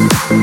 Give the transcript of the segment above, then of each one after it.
Everybody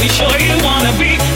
be sure you wanna be.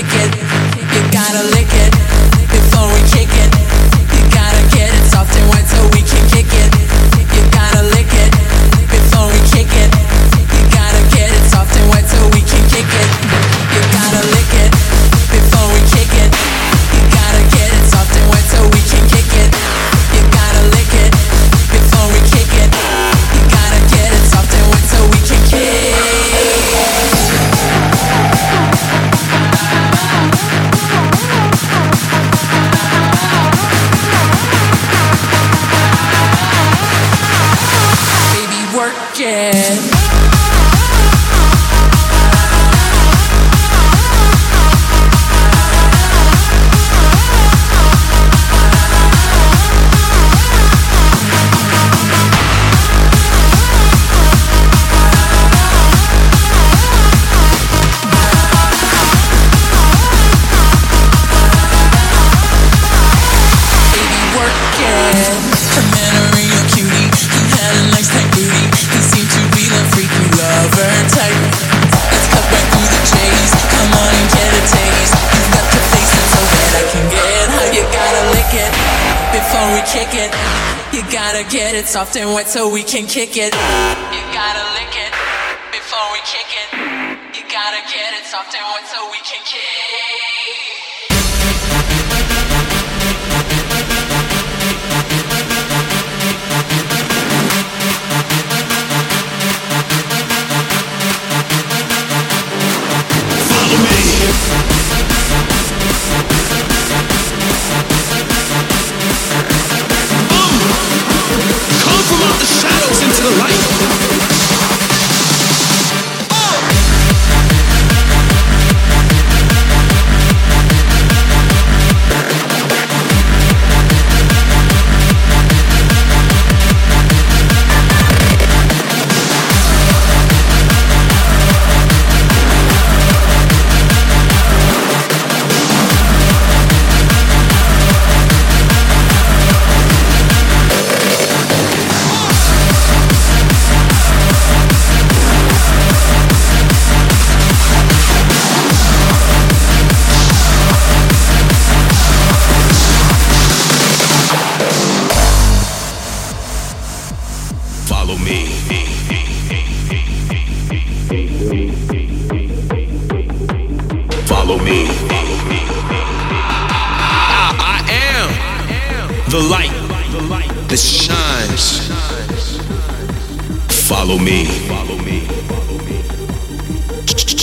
te quedes. It shadows into the light.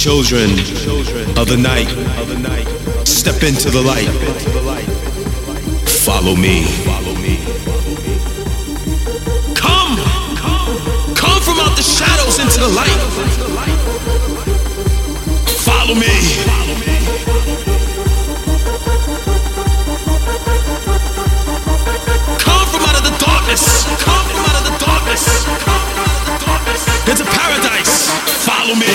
Children of the night. Step into the light. Follow me. Come! Come from out the shadows into the light. Follow me. darkness. Come from out of the darkness. It's a paradise. Follow me.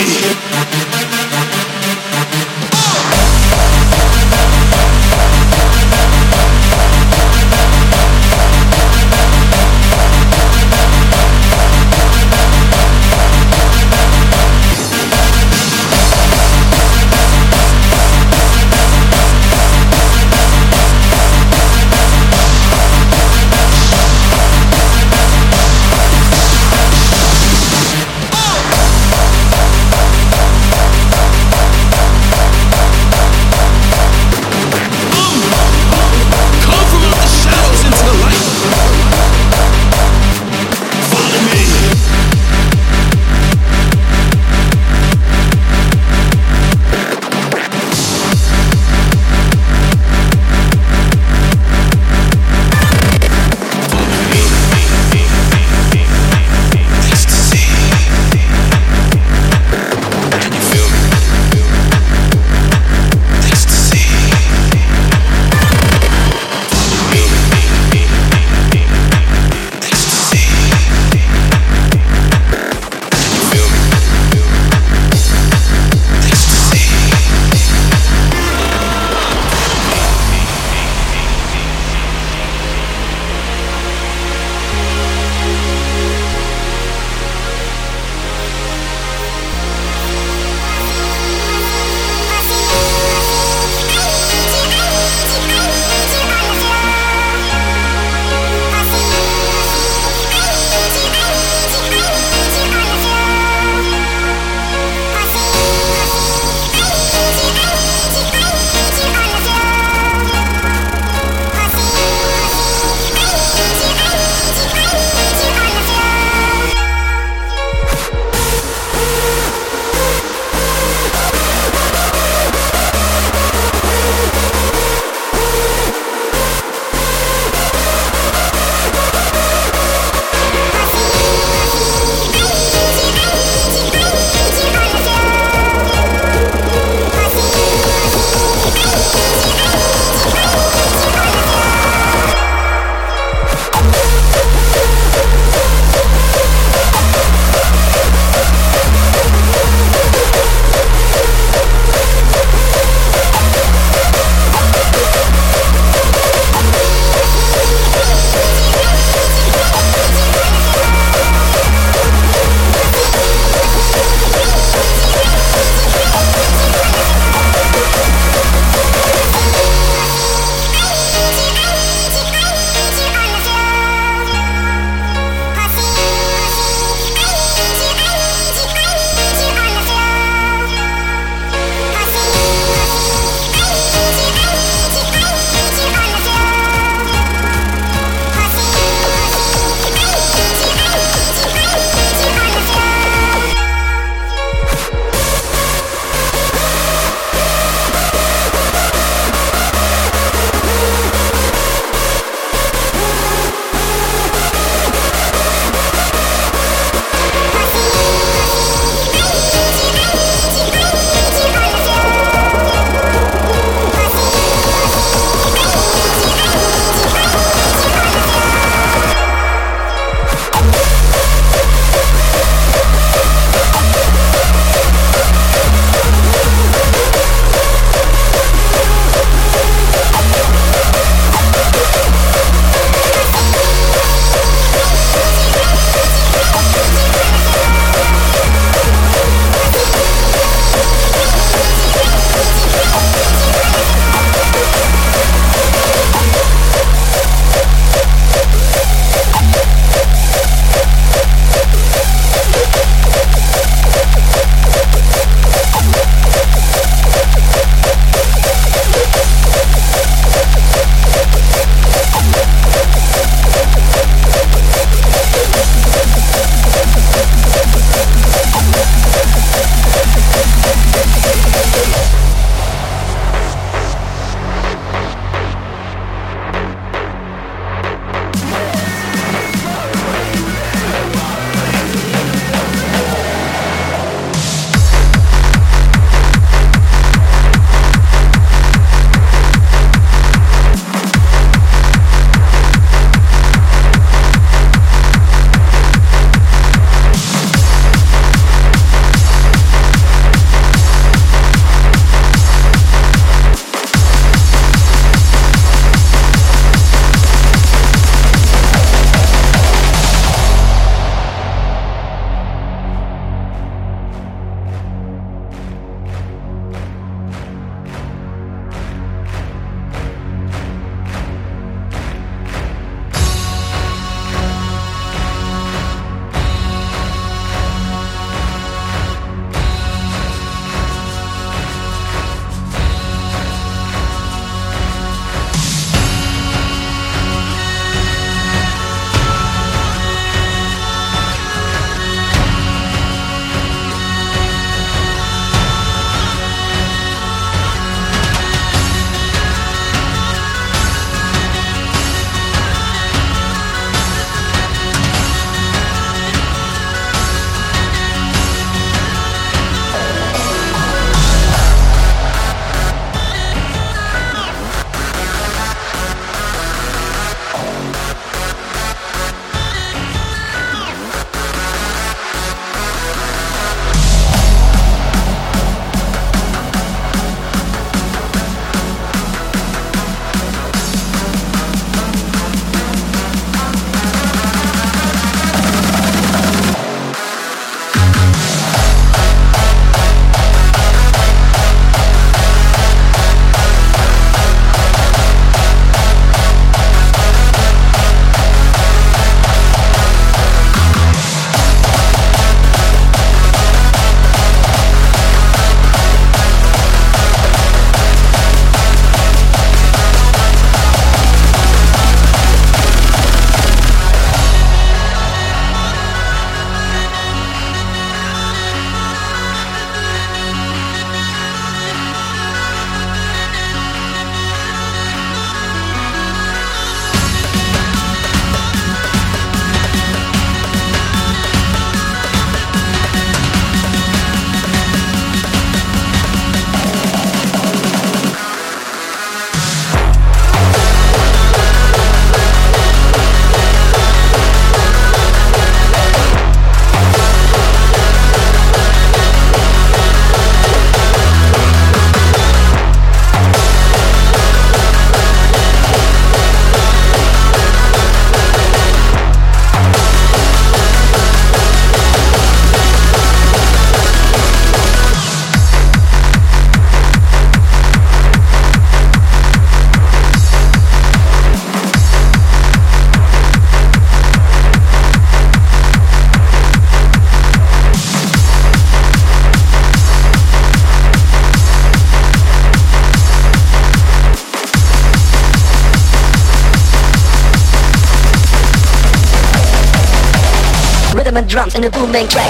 Drums in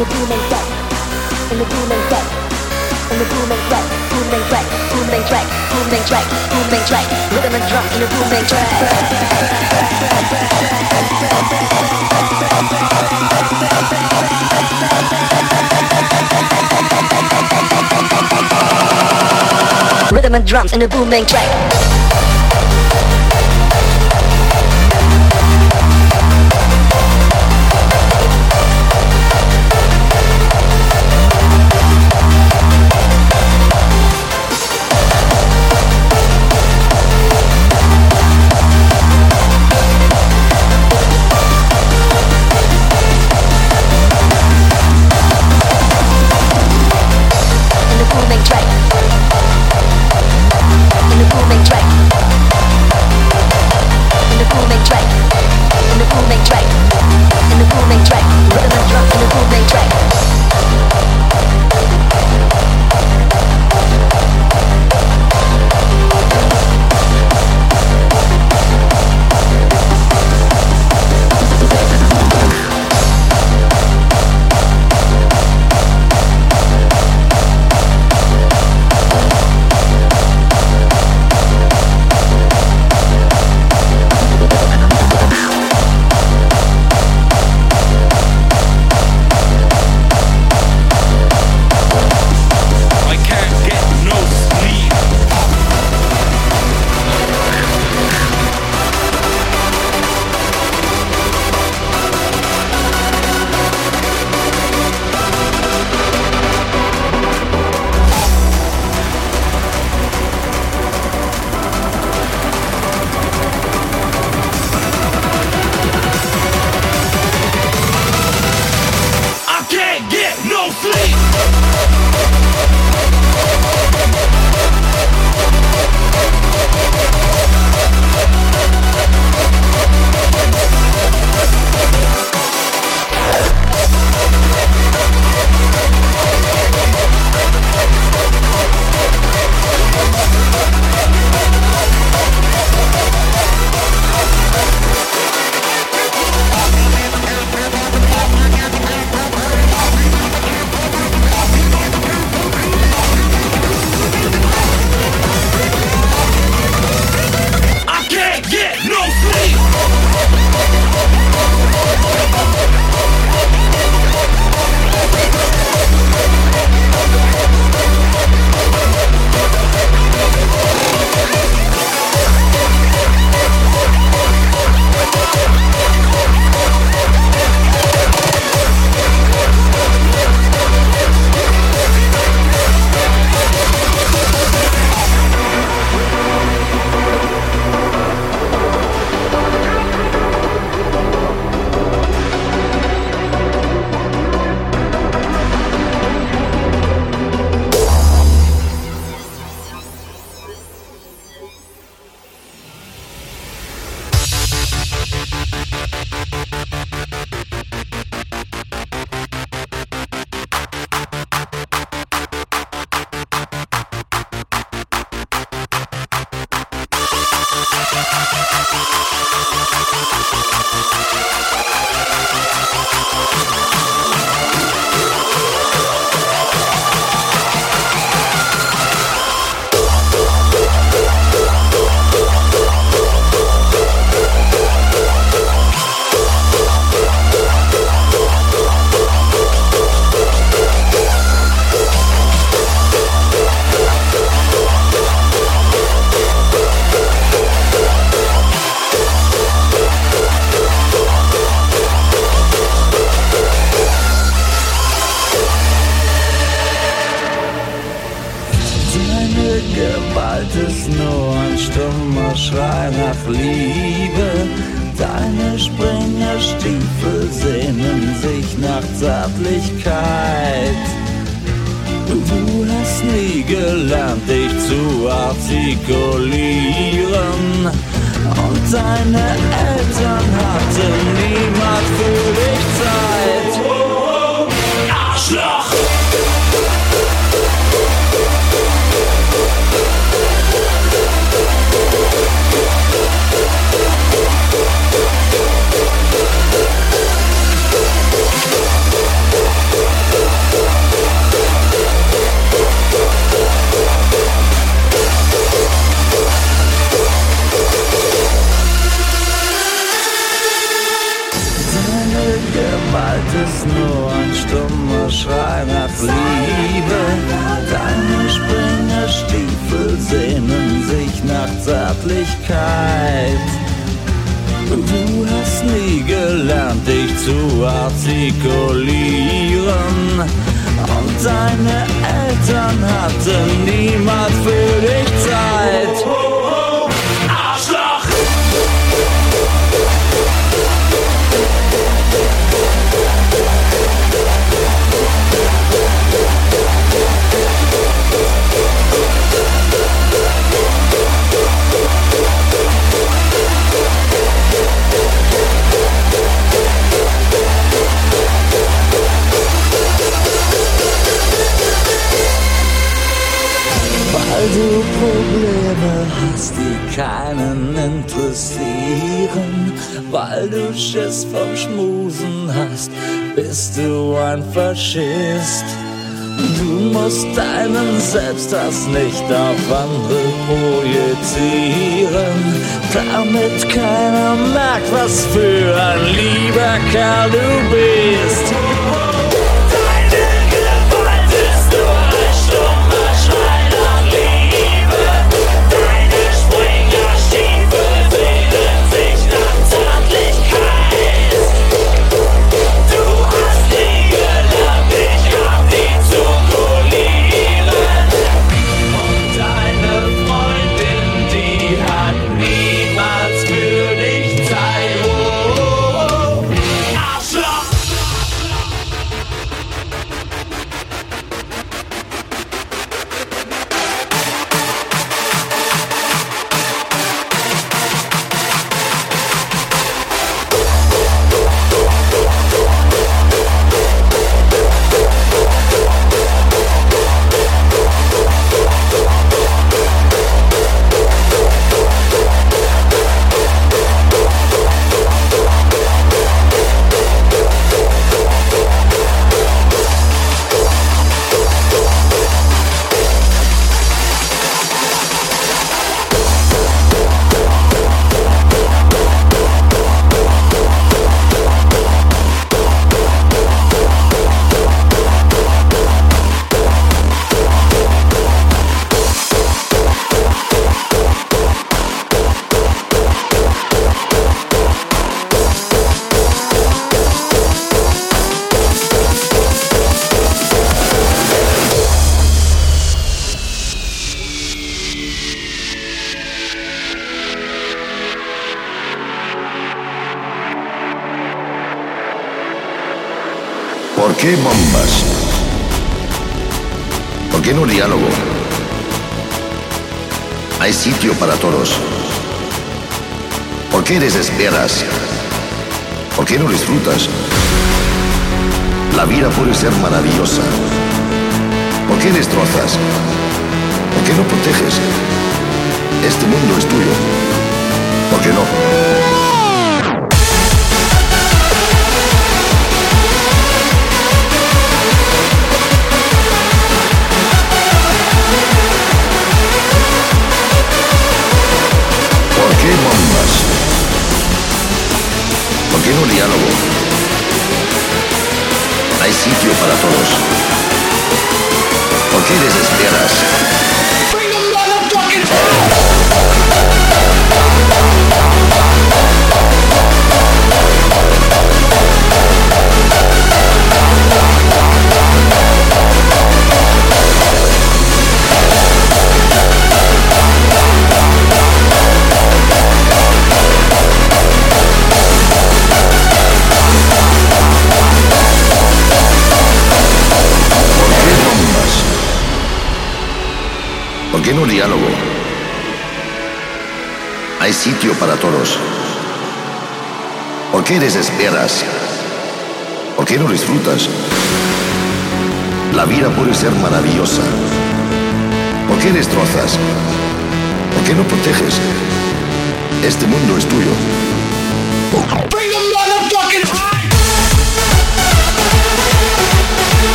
Track, booming track, booming track, rhythm and drums in a booming track. Rhythm and drums in in the. In the booming track.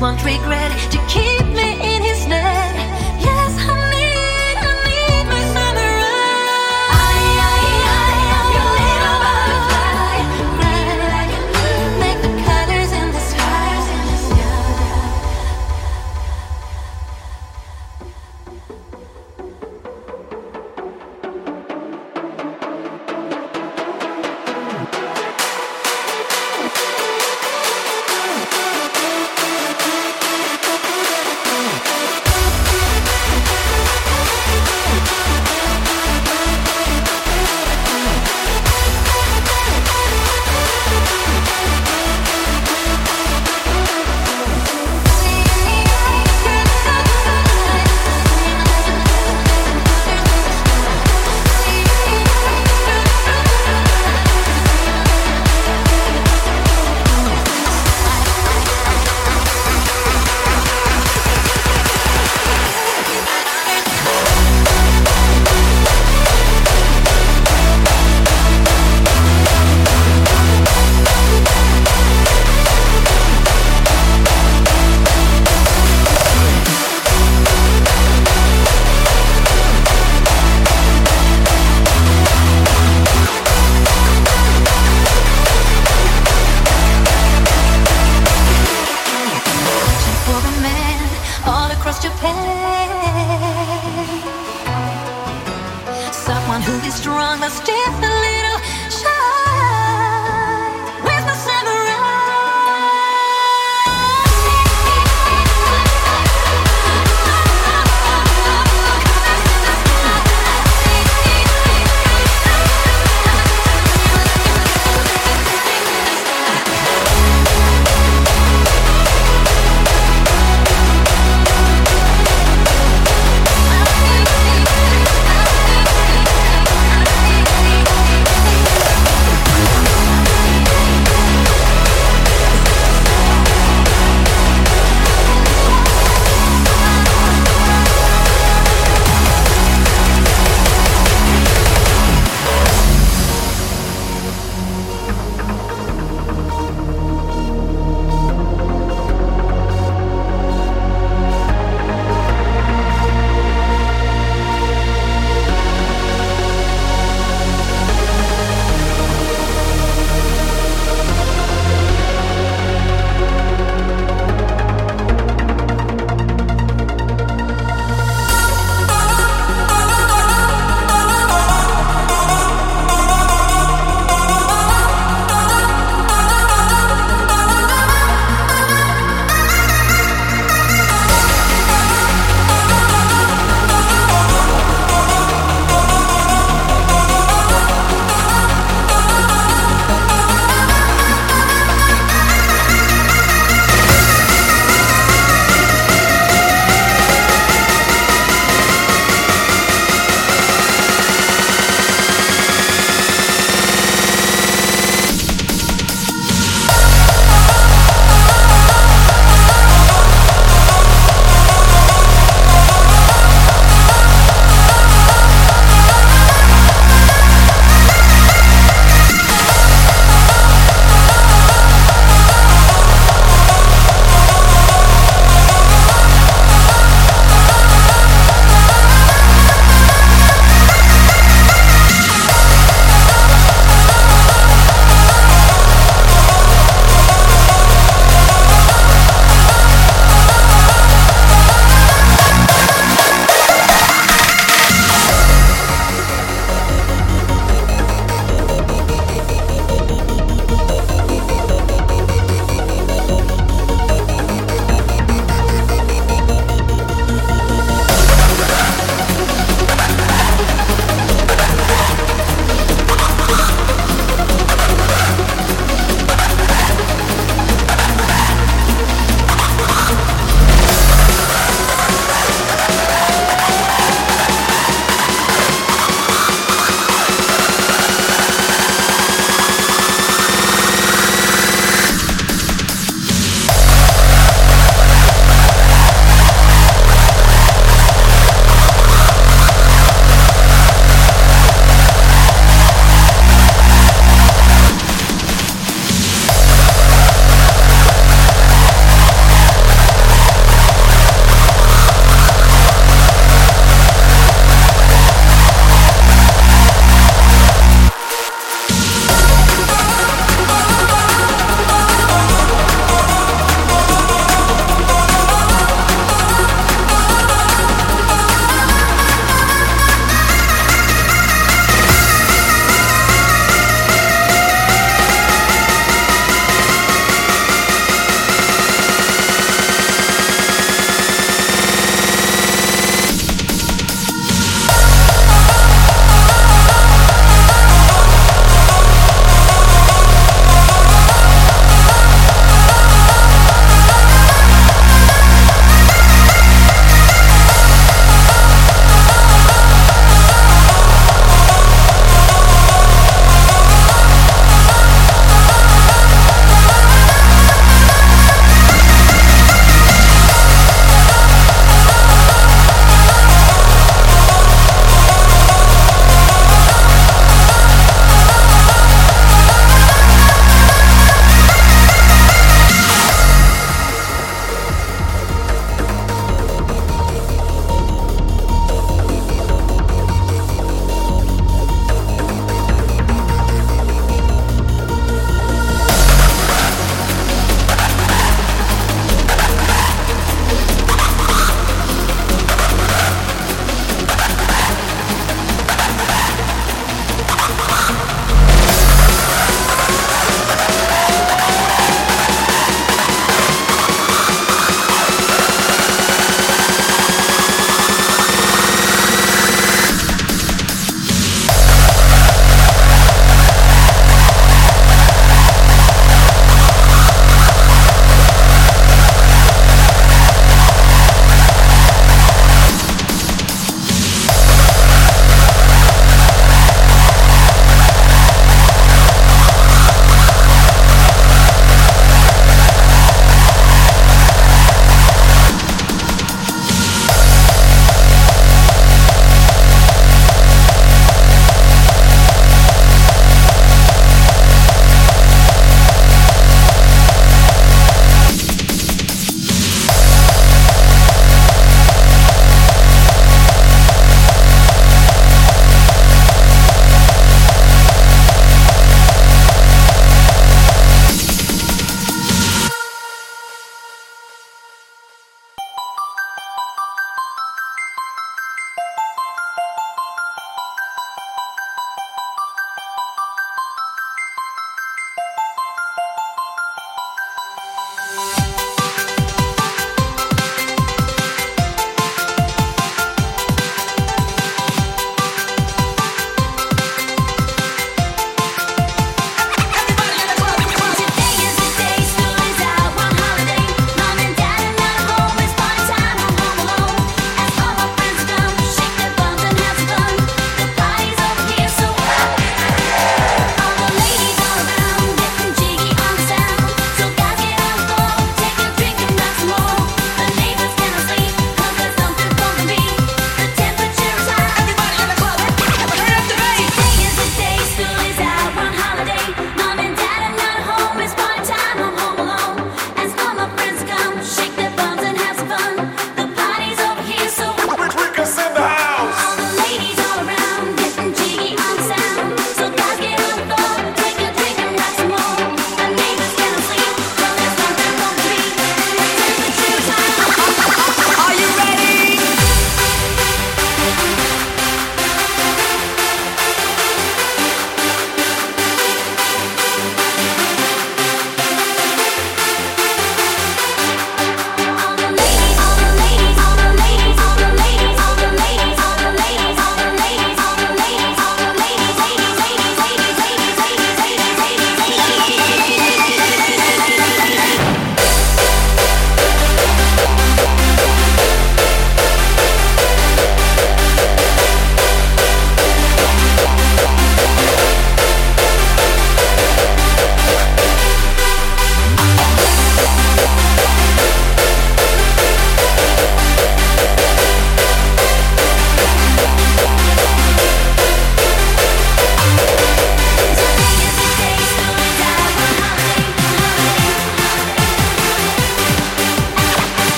Won't regret to keep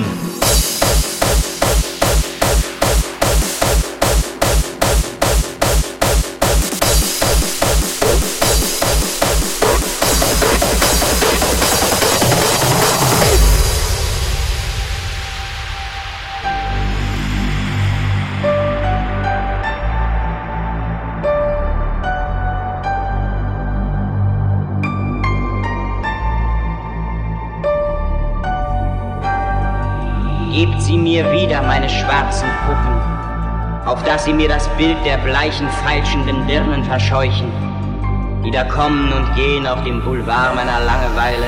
Gebt sie mir das Bild der bleichen, falschenden Dirnen verscheuchen, die da kommen und gehen auf dem Boulevard meiner Langeweile.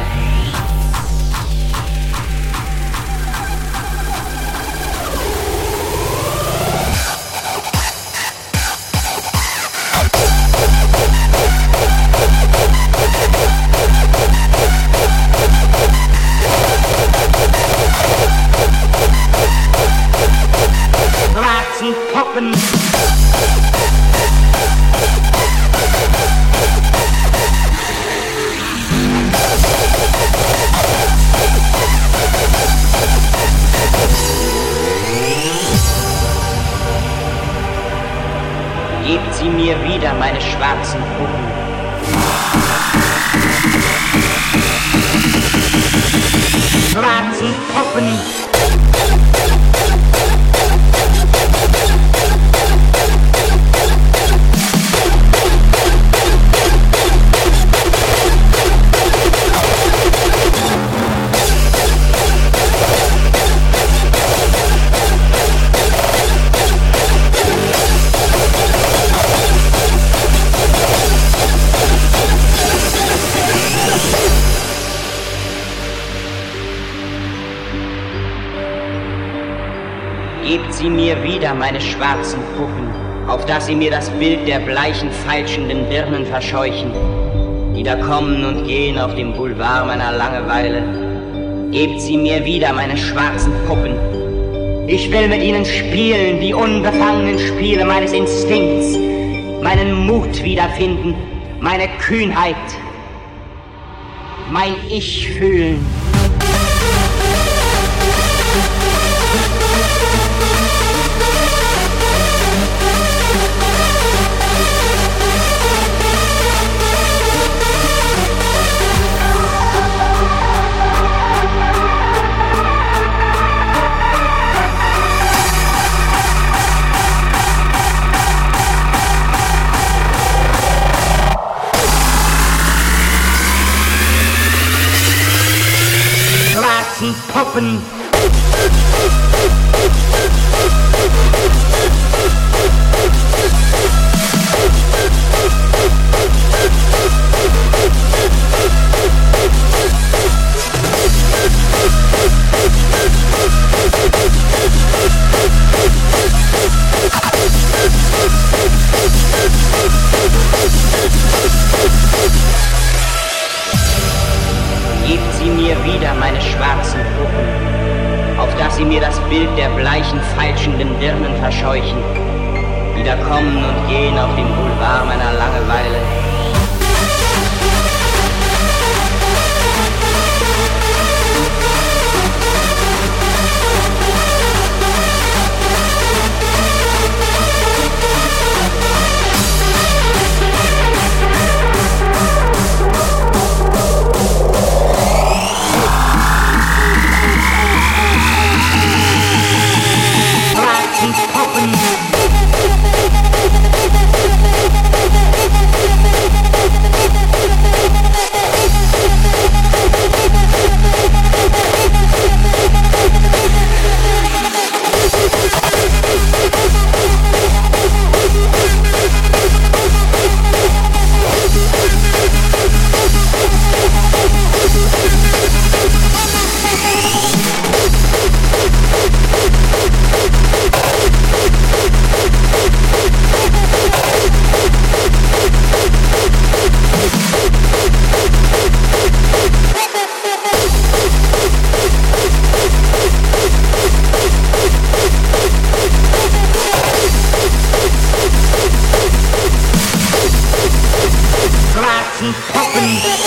Meine schwarzen Puppen, auf dass sie mir das Bild der bleichen, falschenden Dirnen verscheuchen, die da kommen und gehen auf dem Boulevard meiner Langeweile. Gebt sie mir wieder, meine schwarzen Puppen. Ich will mit ihnen spielen, die unbefangenen Spiele meines Instinkts, meinen Mut wiederfinden, meine Kühnheit, mein Ich fühlen. 分 sie mir das Bild der bleichen, falschenden Dirnen verscheuchen, die da kommen und gehen auf dem Boulevard meiner Langeweile. Company.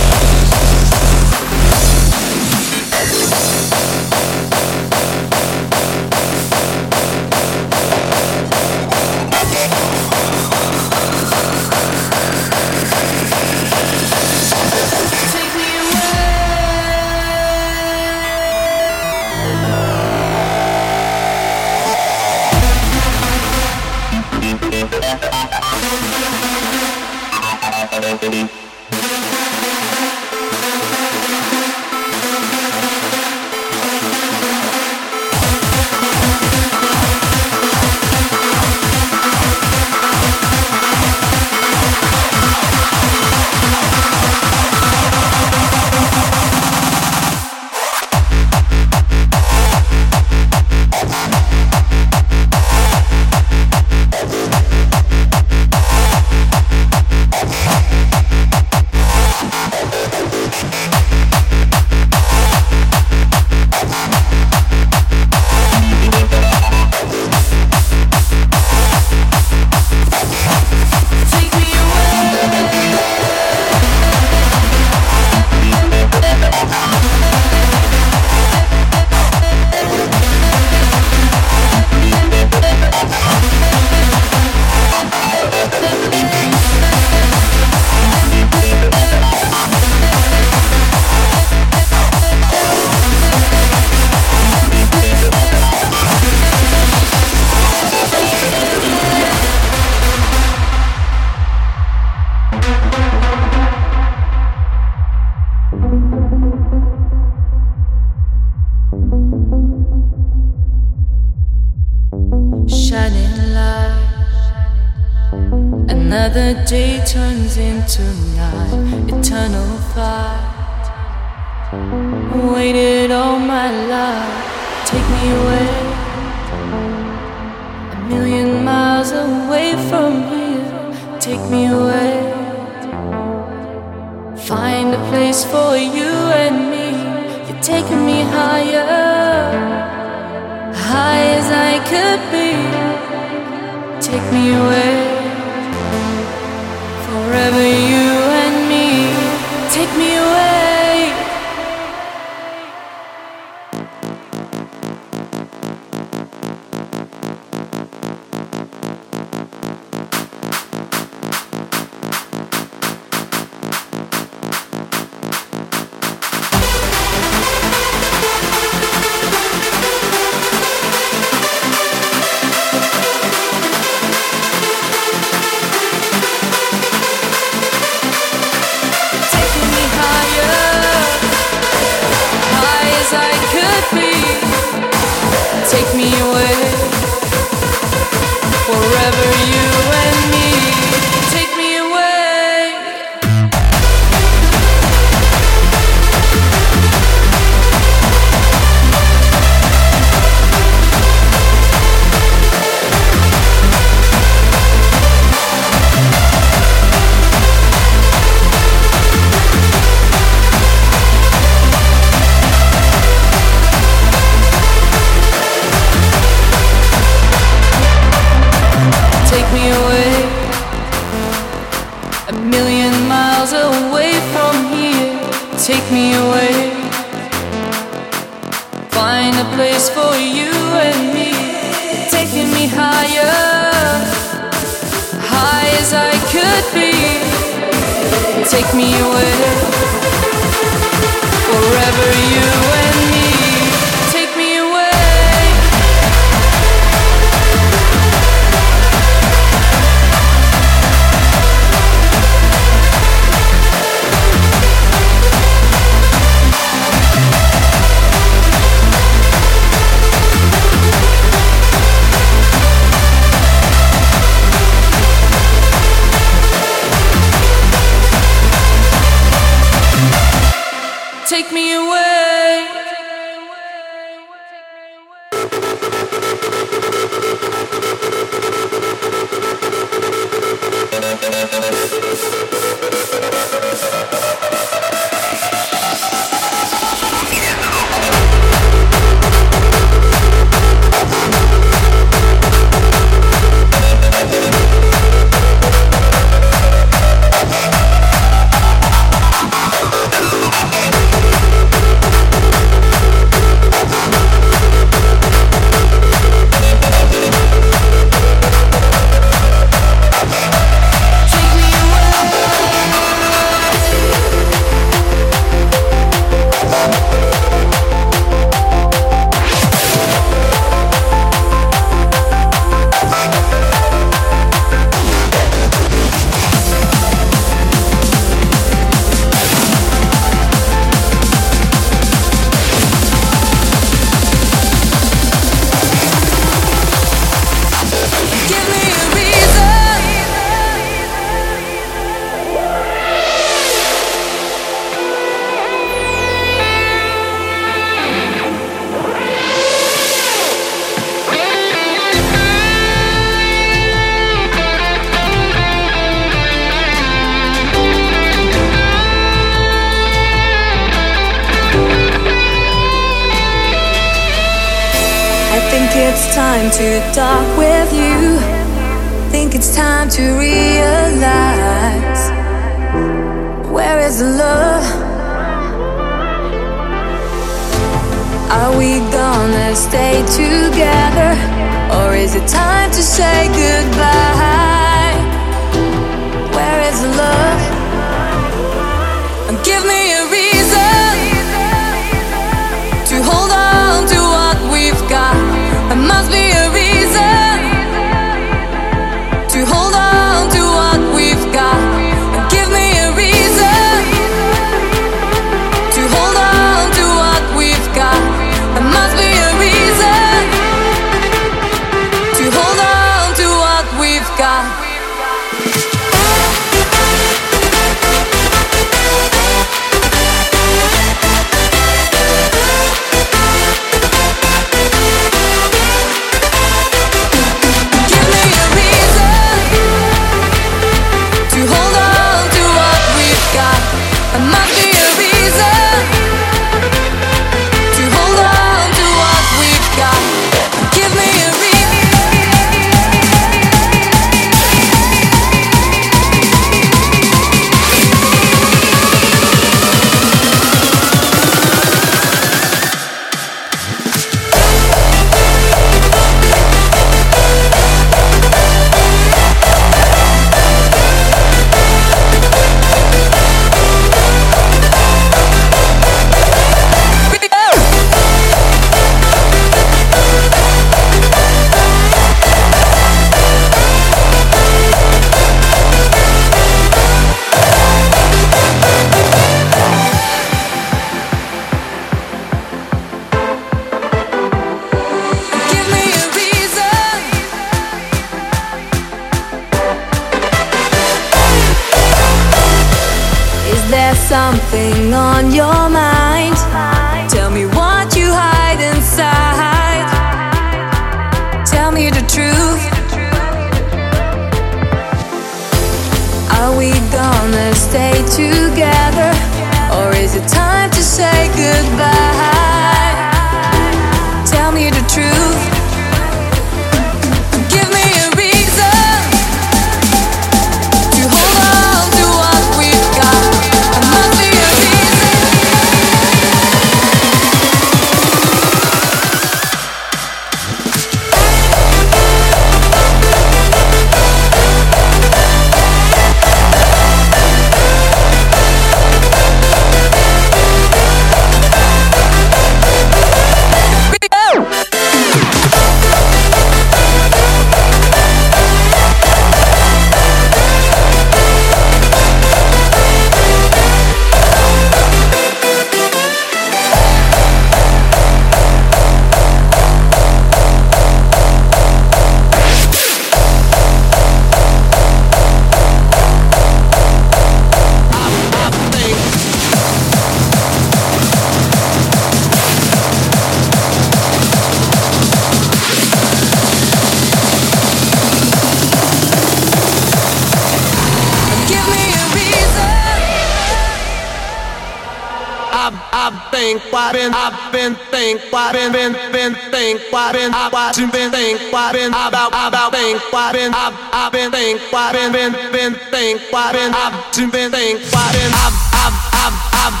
what been I've been, I've been think what been I've been been think what been I've been I've been I've been I've I've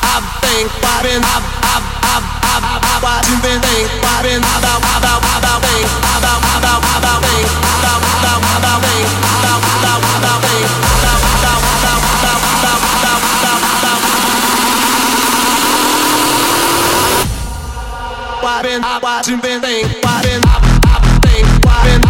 I've been. I've I've I've been, I've been I've I've I've been. I've I've I've been I've been I've been, I've been. I've about think about about about think about I've think about about about about about about I've been I've been I've been I've been I've I've I've been